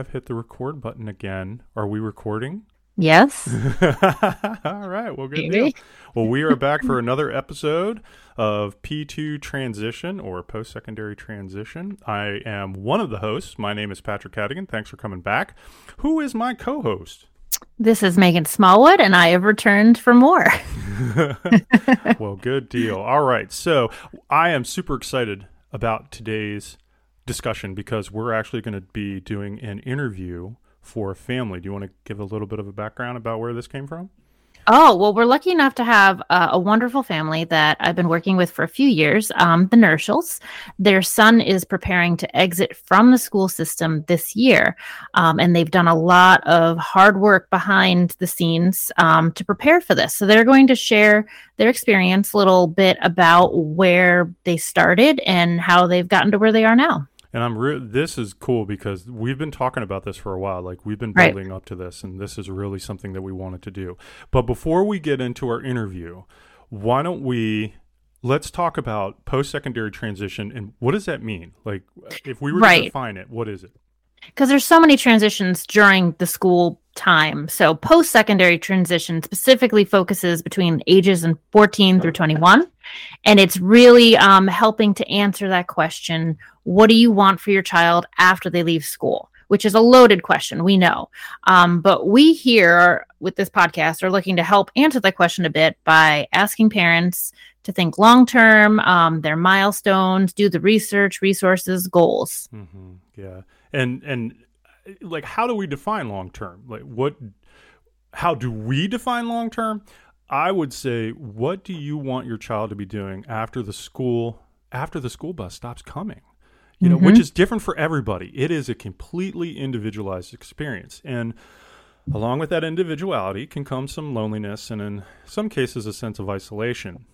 I've hit the record button again. Are we recording? Yes. All right. Well, good deal. Well, we are back for another episode of P2 Transition or Post Secondary Transition. I am one of the hosts. My name is Patrick Cadigan. Thanks for coming back. Who is my co host? This is Megan Smallwood, and I have returned for more. well, good deal. All right. So I am super excited about today's discussion because we're actually going to be doing an interview for a family. Do you want to give a little bit of a background about where this came from? Oh, well, we're lucky enough to have uh, a wonderful family that I've been working with for a few years, um, the Nirschls. Their son is preparing to exit from the school system this year, um, and they've done a lot of hard work behind the scenes um, to prepare for this. So they're going to share their experience a little bit about where they started and how they've gotten to where they are now. And I'm re- this is cool because we've been talking about this for a while. Like we've been building right. up to this, and this is really something that we wanted to do. But before we get into our interview, why don't we let's talk about post-secondary transition and what does that mean? Like if we were right. to define it, what is it? Because there's so many transitions during the school time. So post secondary transition specifically focuses between ages and 14 through 21. And it's really um, helping to answer that question what do you want for your child after they leave school? Which is a loaded question, we know. Um, but we here with this podcast are looking to help answer that question a bit by asking parents to think long term, um, their milestones, do the research, resources, goals. Mm-hmm. Yeah and and like how do we define long term like what how do we define long term i would say what do you want your child to be doing after the school after the school bus stops coming? You know mm-hmm. which is different for everybody. It is a completely individualized experience. And along with that individuality can come some loneliness and in some cases a sense of isolation.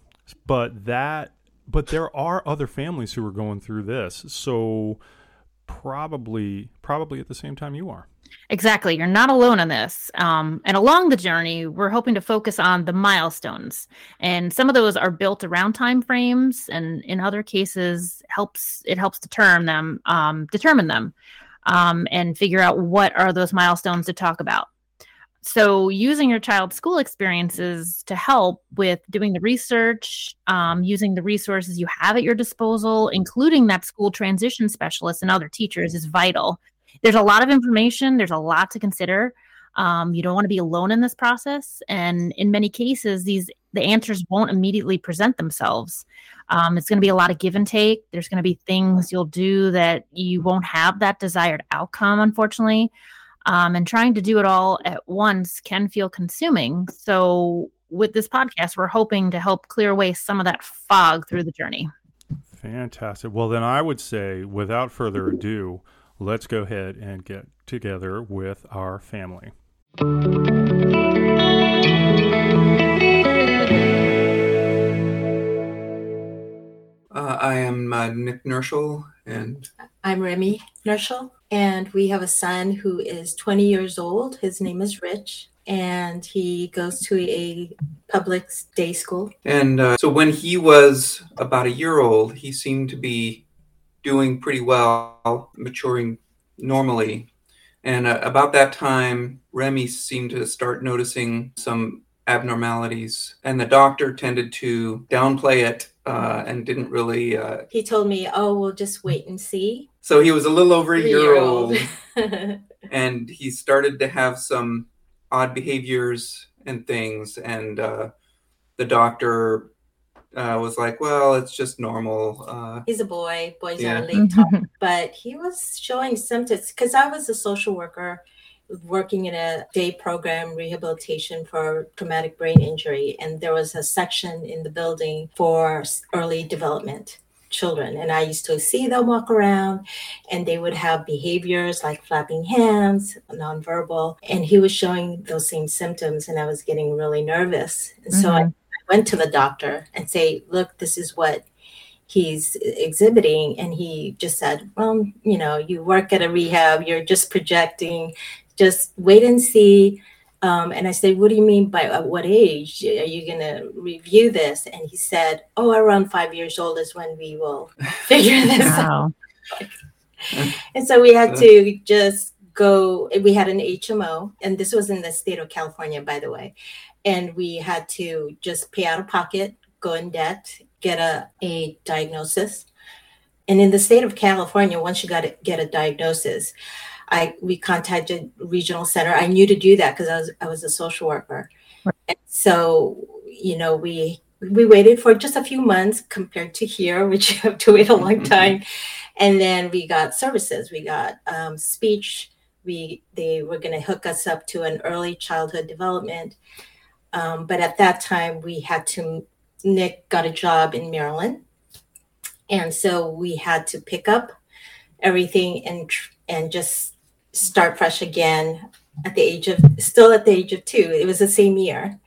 But that but there are other families who are going through this. So probably probably at the same time you are. Exactly. You're not alone in this. Um, and along the journey, we're hoping to focus on the milestones. And some of those are built around time frames, and in other cases, helps it helps determine them, um, determine them, um, and figure out what are those milestones to talk about so using your child's school experiences to help with doing the research um, using the resources you have at your disposal including that school transition specialist and other teachers is vital. There's a lot of information there's a lot to consider. Um, you don't want to be alone in this process and in many cases these the answers won't immediately present themselves. Um, it's going to be a lot of give and take. There's going to be things you'll do that you won't have that desired outcome unfortunately um, and trying to do it all at once can feel consuming. So, with this podcast, we're hoping to help clear away some of that fog through the journey. Fantastic. Well, then I would say, without further ado, let's go ahead and get together with our family. Uh, I am uh, Nick Nirschl, and I'm Remy Nirschl. And we have a son who is 20 years old. His name is Rich, and he goes to a public day school. And uh, so when he was about a year old, he seemed to be doing pretty well, maturing normally. And uh, about that time, Remy seemed to start noticing some abnormalities, and the doctor tended to downplay it uh, and didn't really. Uh, he told me, "Oh, we'll just wait and see." So he was a little over a year, year old, and he started to have some odd behaviors and things. And uh, the doctor uh, was like, "Well, it's just normal." Uh, He's a boy. Boys yeah. are late but he was showing symptoms because I was a social worker working in a day program rehabilitation for traumatic brain injury and there was a section in the building for early development children. And I used to see them walk around and they would have behaviors like flapping hands, nonverbal. And he was showing those same symptoms and I was getting really nervous. And mm-hmm. so I, I went to the doctor and say, look, this is what he's exhibiting. And he just said, well, you know, you work at a rehab, you're just projecting, just wait and see um, and I said, What do you mean by at what age are you going to review this? And he said, Oh, around five years old is when we will figure this wow. out. and so we had to just go we had an hmo and this was in the state of california by the way and we had to just pay out of pocket go in debt get a, a diagnosis and in the state of california once you got to get a diagnosis i we contacted regional center. I knew to do that because i was i was a social worker. And so you know we we waited for just a few months compared to here which you have to wait a long time. And then we got services. We got um, speech. We they were going to hook us up to an early childhood development. Um, but at that time we had to nick got a job in maryland. And so we had to pick up everything and and just start fresh again at the age of still at the age of two. It was the same year.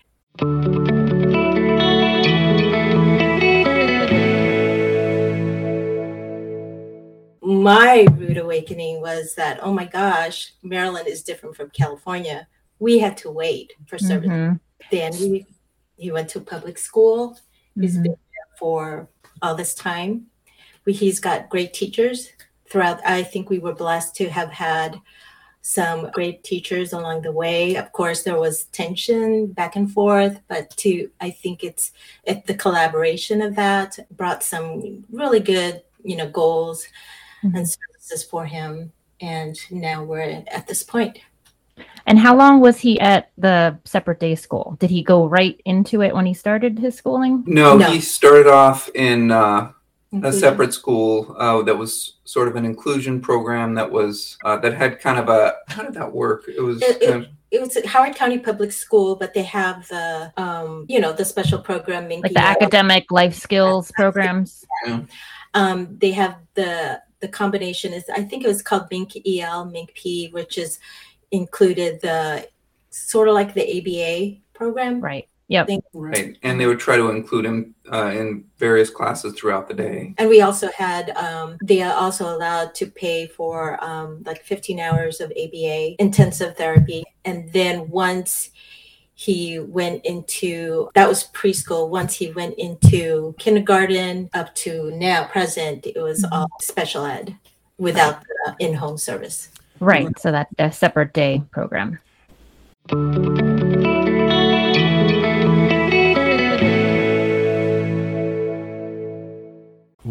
My rude awakening was that oh my gosh maryland is different from california. We had to wait for service. Mm-hmm. then we he went to public school. He's Mhm. been there for all this time. We, he's got great teachers throughout i think we were blessed to have had some great teachers along the way of course there was tension back and forth but to i think it's it, the collaboration of that brought some really good you know goals Mhm. and services for him and now we're at this point And how long was he at the separate day school? Did he go right into it when he started his schooling? No, No. he started off in uh, a separate school uh, that was sort of an inclusion program that was uh, that had kind of a how did that work? It was It- it- kind of, it was Howard County Public School, but they have the, um, you know, the special program. Like the academic life skills programs? Yeah. Um, they have the the combination is I think it was called Mink EL, Mink P, which is included the sort of like the ABA program. Right. Yep. Thing. right, and they would try to include him uh, in various classes throughout the day. And we also had um, they are also allowed to pay for um, like 15 hours of ABA intensive therapy, and then once he went into that was preschool. Once he went into kindergarten up to now present, it was Mhm. all special ed without the in-home service. Right. So that a separate day program.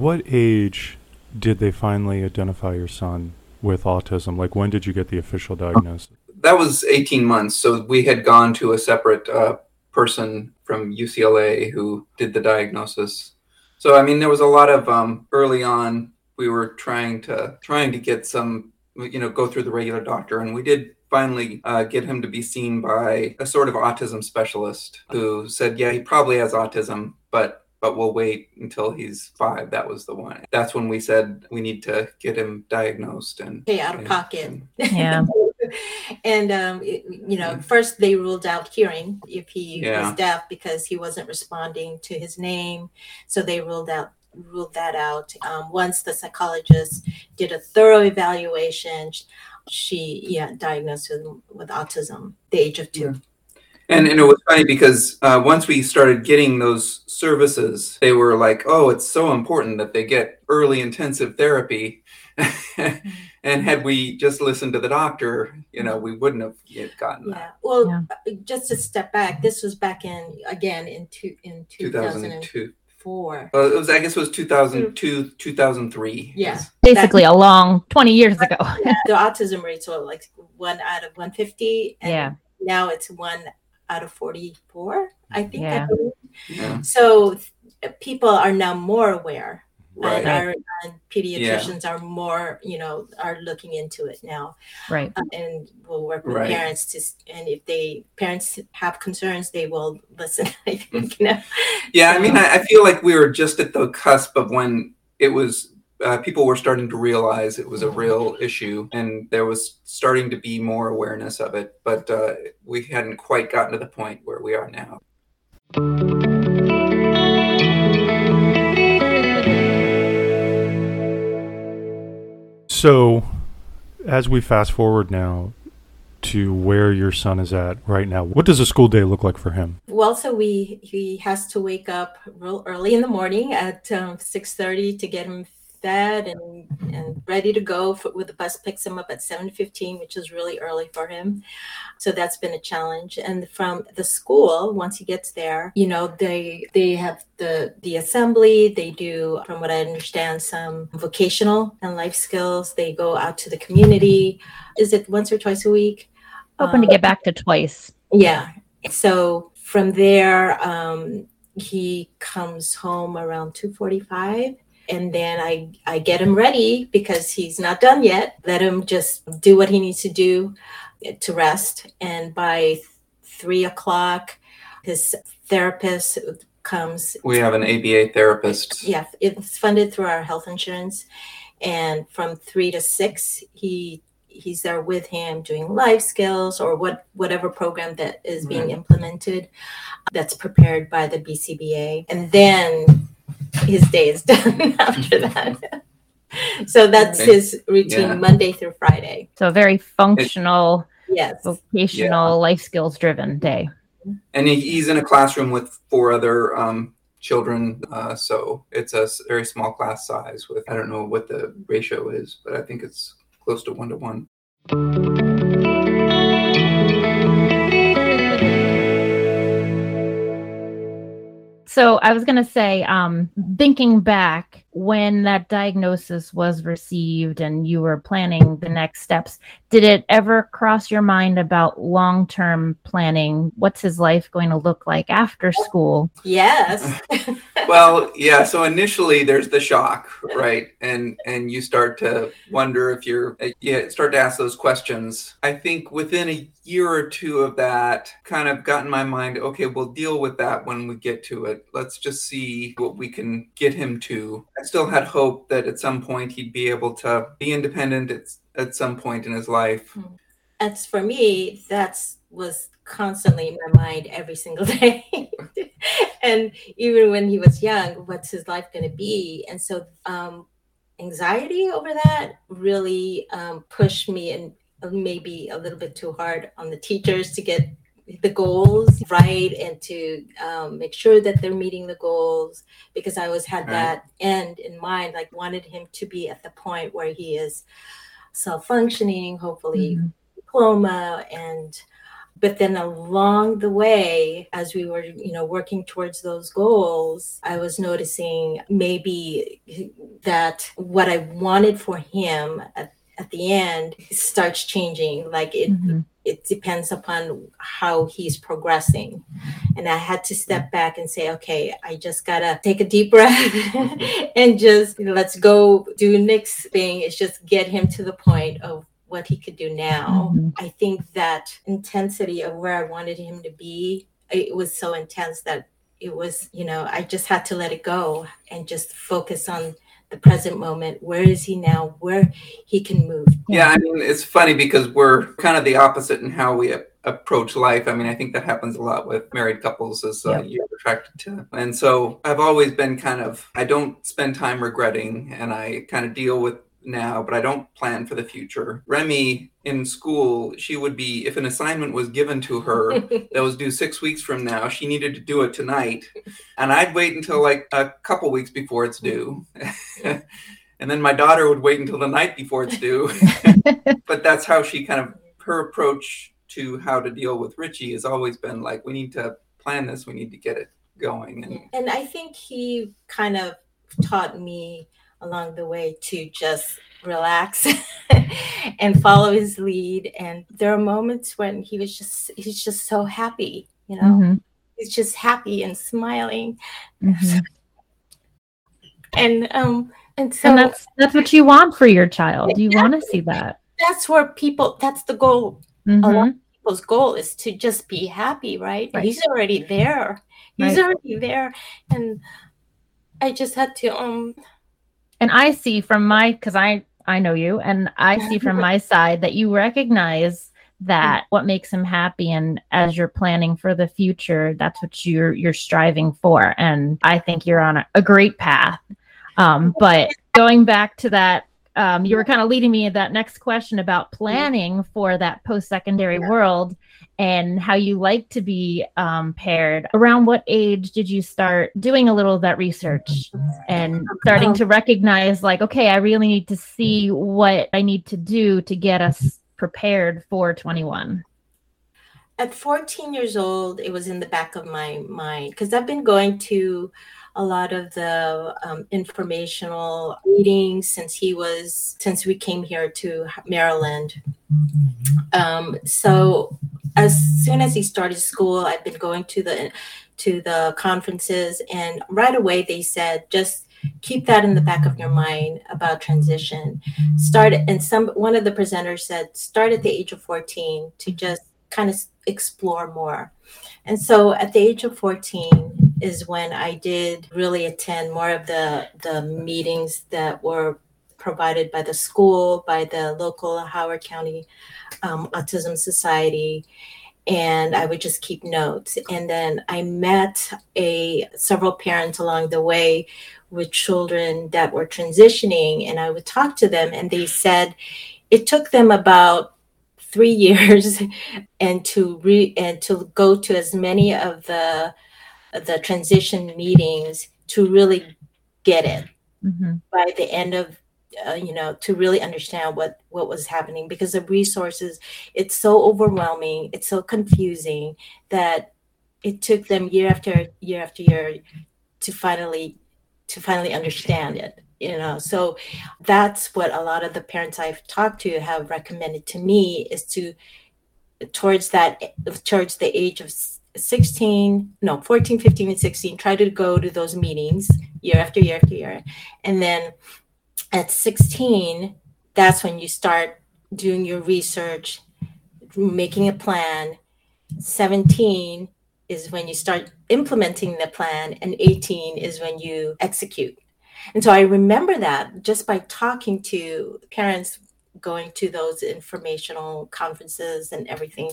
What age did they finally identify your son with autism? Like, when did you get the official diagnosis? That was 18 months, so we had gone to a separate uh, person from UCLA who did the diagnosis. So I mean, there was a lot of um, early on. We were trying to trying to get some, you know, go through the regular doctor, and we did finally uh, get him to be seen by a sort of autism specialist who said, yeah, he probably has autism, but but we'll wait until he's five. That was the one. That's when we said we need to get him diagnosed and Pay out of and- pocket. and- Yeah. and um, it- you know, first they ruled out hearing if he Yeah. was deaf because he wasn't responding to his name, so they ruled out ruled that out. Um, once the psychologist did a thorough evaluation, she yeah diagnosed him with autism, the age of two. And, and it was funny because uh, once we started getting those services, they were like, oh, it's so important that they get early intensive therapy. and had we just listened to the doctor, you know, we wouldn't have yet gotten that. Yeah. Well, Yeah. uh, just to step back, this was back in again in two in two thousand and 2002. four. Uh, it was, I guess it was 2002, 2003. Yeah. Yes. Basically a long 20 years ago. The autism rates were like one out of one fifty, and Yeah. now it's one out of 44 i think Yeah. believe. Yeah. so th- people are now more aware Right. and, our, and pediatricians are more you know are looking into it now Right. uh, and will work with Right. parents to and if they parents have concerns they will listen i think you know Yeah, I mean, I, I feel like we were just at the cusp of when it was. Uh, people were starting to realize it was a real issue, and there was starting to be more awareness of it. But uh, we hadn't quite gotten to the point where we are now. So, as we fast forward now to where your son is at right now, what does a school day look like for him? well so we he has to wake up real early in the morning at um, 6.30 to get him fed and and ready to go for, with the bus picks him up at 7.15 which is really early for him. So that's been a challenge. And from the school once he gets there you know they they have the the assembly. They do from what i understand some vocational and life skills. They go out to the community. Is it once or twice a week? Hoping um, to get back to twice. Yeah. So from there um, he comes home around 245 and then I, I get him ready because he's not done yet. Let him just do what he needs to do to rest. And by three o'clock, his therapist comes. We have an ABA therapist. Yeah, it's funded through our health insurance. And from three to six, he he's there with him doing life skills or what whatever program that is being right. implemented that's prepared by the BCBA. And then his day is done after that. so that's okay. his routine yeah. Monday through Friday. So a very functional, yes, vocational, yeah. life skills driven day. And he's in a classroom with four other um, children, uh, so it's a very small class size. With I don't know what the ratio is, but I think it's close to one to one. So I was going to say, um, thinking back when that diagnosis was received and you were planning the next steps, did it ever cross your mind about long term planning? What's his life going to look like after school? Yes. well, yeah. So initially, there's the shock, right? And and you start to wonder if you're, yeah start to ask those questions. I think within a year or two of that, kind of got in my mind, okay, we'll deal with that when we get to it. Let's just see what we can get him to. Still had hope that at some point he'd be able to be independent at, at some point in his life. Hmm. As for me, that's was constantly in my mind every single day. and even when he was young, what's his life going to be? And so um, anxiety over that really um, pushed me and maybe a little bit too hard on the teachers to get the goals right and to um, make sure that they're meeting the goals because i always had right. that end in mind like wanted him to be at the point where he is self-functioning hopefully mm-hmm. diploma and but then along the way as we were you know working towards those goals i was noticing maybe that what i wanted for him at, at the end starts changing like it mm-hmm it depends upon how he's progressing. And I had to step back and say, okay, I just gotta take a deep breath and just let's go do next thing. Is just get him to the point of what he could do now. Mm-hmm. I think that intensity of where I wanted him to be, it was so intense that it was, you know, I just had to let it go and just focus on the present moment where is he now where he can move yeah i mean it's funny because we're kind of the opposite in how we approach life. I mean i think that happens a lot with married couples as uh, you're attracted to and so i've always been kind of i don't spend time regretting and i kind of deal with now, but I don't plan for the future. Remy in school, she would be, if an assignment was given to her that was due six weeks from now, she needed to do it tonight. And I'd wait until like a couple weeks before it's due. and then my daughter would wait until the night before it's due. but that's how she kind of, her approach to how to deal with Richie has always been like, we need to plan this, we need to get it going. And, and I think he kind of taught me along the way to just relax and follow his lead and there are moments when he was just he's just so happy you know mm-hmm. he's just happy and smiling mm-hmm. and um and so and that's that's what you want for your child you want to see that that's where people that's the goal mm-hmm. a lot of people's goal is to just be happy right, right. he's already there he's right. already there and i just had to um and I see from my because I I know you and I see from my side that you recognize that what makes him happy and as you're planning for the future that's what you're you're striving for. And I think you're on a, a great path. Um, but going back to that um, you were kind of leading me that next question about planning for that post-secondary yeah. world and how you like to be um, paired. Around what age did you start doing a little of that research and starting to recognize, like, okay, I really need to see what I need to do to get us prepared for 21? At 14 years old, it was in the back of my mind because I've been going to a lot of the um, informational meetings since he was since we came here to Maryland. Um, so as soon as he started school, I've been going to the to the conferences, and right away they said just keep that in the back of your mind about transition. Start and some one of the presenters said start at the age of 14 to just kind of explore more. And so at the age of 14 is when I did really attend more of the, the meetings that were provided by the school, by the local Howard County um, Autism Society. And I would just keep notes. And then I met a several parents along the way with children that were transitioning, and I would talk to them, and they said it took them about three years and to re and to go to as many of the the transition meetings to really get it mm-hmm. by the end of uh, you know to really understand what what was happening because the resources it's so overwhelming it's so confusing that it took them year after year after year to finally to finally understand it you know so that's what a lot of the parents i've talked to have recommended to me is to towards that towards the age of 16 no 14 15 and 16 try to go to those meetings year after year after year and then at 16 that's when you start doing your research making a plan 17 is when you start implementing the plan and 18 is when you execute and so I remember that just by talking to parents going to those informational conferences and everything.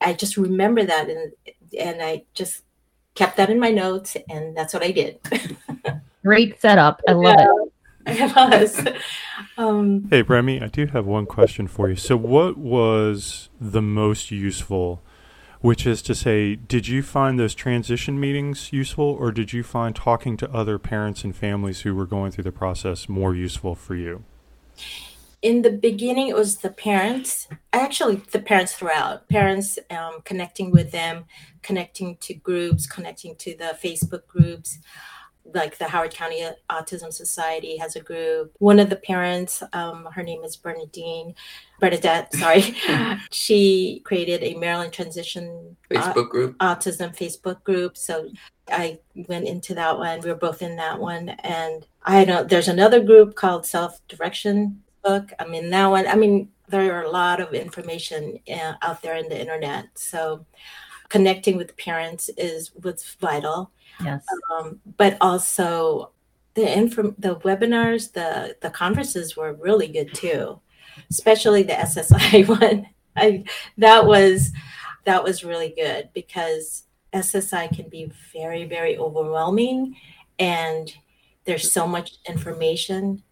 I just remember that and and I just kept that in my notes and that's what I did. Great setup. I love yeah, it. It was. Um, hey, Remy, I do have one question for you. So, what was the most useful which is to say, did you find those transition meetings useful, or did you find talking to other parents and families who were going through the process more useful for you? In the beginning, it was the parents. Actually, the parents throughout. Parents um, connecting with them, connecting to groups, connecting to the Facebook groups like the Howard County Autism Society has a group. One of the parents, um, her name is Bernadine, Bernadette, sorry, she created a Maryland Transition Facebook group, autism Facebook group. So I went into that one. We were both in that one, and I know there's another group called Self Direction Book. I mean, now, that one. I mean, there are a lot of information uh, out there in the internet. So connecting with parents is what's vital Yes. Um, but also the info, the webinars, the the conferences were really good too, especially the SSI one. I that was that was really good because SSI can be very very overwhelming, and there's so much information.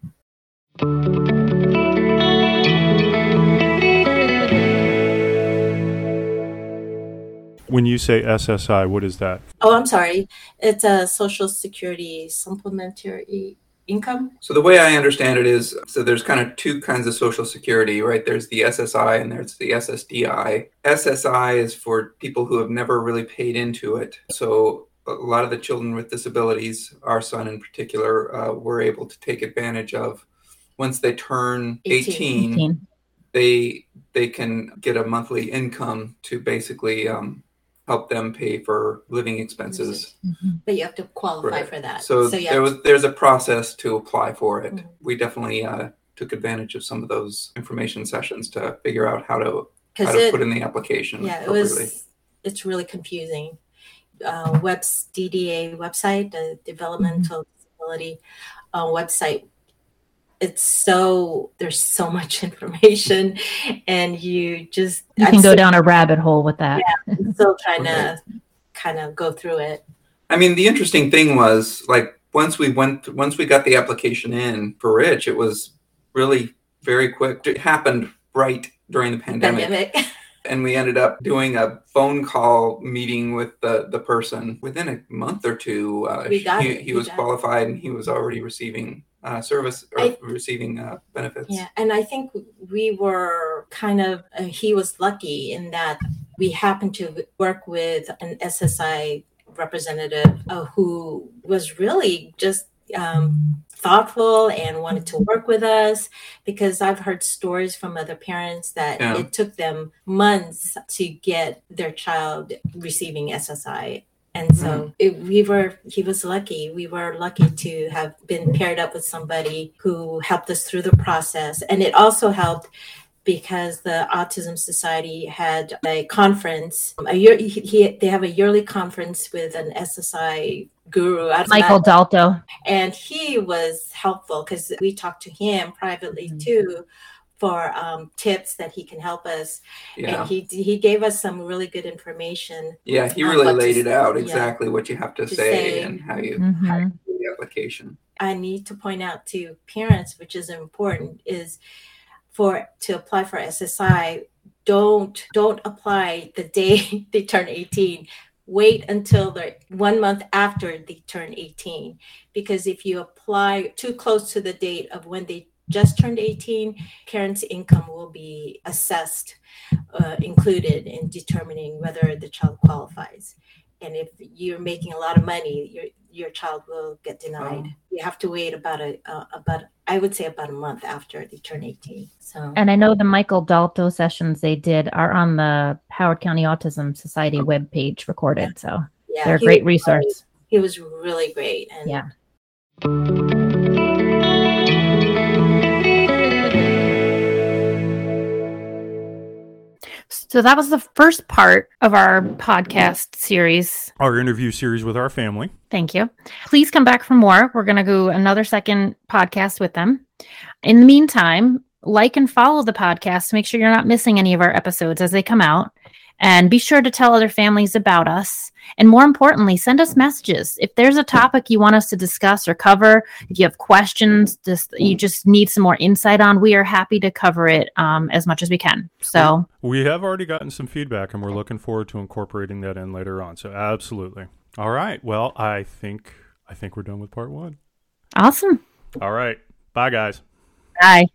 When you say SSI, what is that? Oh, I'm sorry. It's a Social Security supplementary income. So the way I understand it is so there's kind of two kinds of social security, right? There's the SSI and there's the SSDI. SSI is for people who have never really paid into it. So a lot of the children with disabilities, our son in particular, uh, were able to take advantage of once they turn 18, 18, 18. they they can get a monthly income to basically um, help them pay for living expenses. Mm-hmm. But you have to qualify right. for that. So, so there was there's a process to apply for it. Mm-hmm. We definitely uh, took advantage of some of those information sessions to figure out how to how to it, put in the application. Yeah, it was. It's really confusing. Uh, Web's DDA website, the Developmental mm-hmm. Disability uh, website it's so there's so much information and you just you can I'm go still, down a rabbit hole with that yeah, I'm still trying to kind of go through it i mean the interesting thing was like once we went once we got the application in for rich it was really very quick. It happened right during the pandemic. Pandemic. and we ended up doing a phone call meeting with the, the person within a month or two. Uh, We got he, it, he we was got it. qualified and he was already receiving uh, service or I- receiving uh, benefits. Yeah, and I think we were kind of, uh, he was lucky in that we happened to work with an SSI representative uh, who was really just um, thoughtful and wanted to work with us because I've heard stories from other parents that Yeah. it took them months to get their child receiving SSI. And so it, we were, he was lucky. We were lucky to have been paired up with somebody who helped us through the process. And it also helped because the Autism Society had a conference. A year, he, he, they have a yearly conference with an SSI guru. Don't know, Michael Dalto. and he was helpful because we talked to him privately Mhm. too for um, tips that he can help us Yeah. and he he gave us some really good information Yeah, he really what laid it say, out yeah. exactly what you have to, To say, say. and how you Mhm. how you do the application. i need to point out to parents which is important is for to apply for ssi don't don't apply the day they turn 18 wait until the one month after they turn 18 because if you apply too close to the date of when they just turned 18 parents income will be assessed uh, included in determining whether the child qualifies and if you're making a lot of money your your child will get denied Oh. you have to wait about a uh, about i would say about a month after they turn 18 so And I know the Michael Dalto sessions they did are on the Howard County Autism Society webpage recorded. So yeah they're a great was resource. he was really great and Yeah. So that was the first part of our podcast series. Our interview series with our family. Thank you. Please come back for more. We're going to do another second podcast with them. In the meantime, like and follow the podcast to make sure you're not missing any of our episodes as they come out. And be sure to tell other families about us. And more importantly, send us messages. If there's a topic you want us to discuss or cover, if you have questions, just you just need some more insight on, we are happy to cover it um, as much as we can. So We have already gotten some feedback, and we're looking forward to incorporating that in later on. So absolutely. All right. Well, I think I think we're done with part one. awesome. All right. Bye, guys. Bye.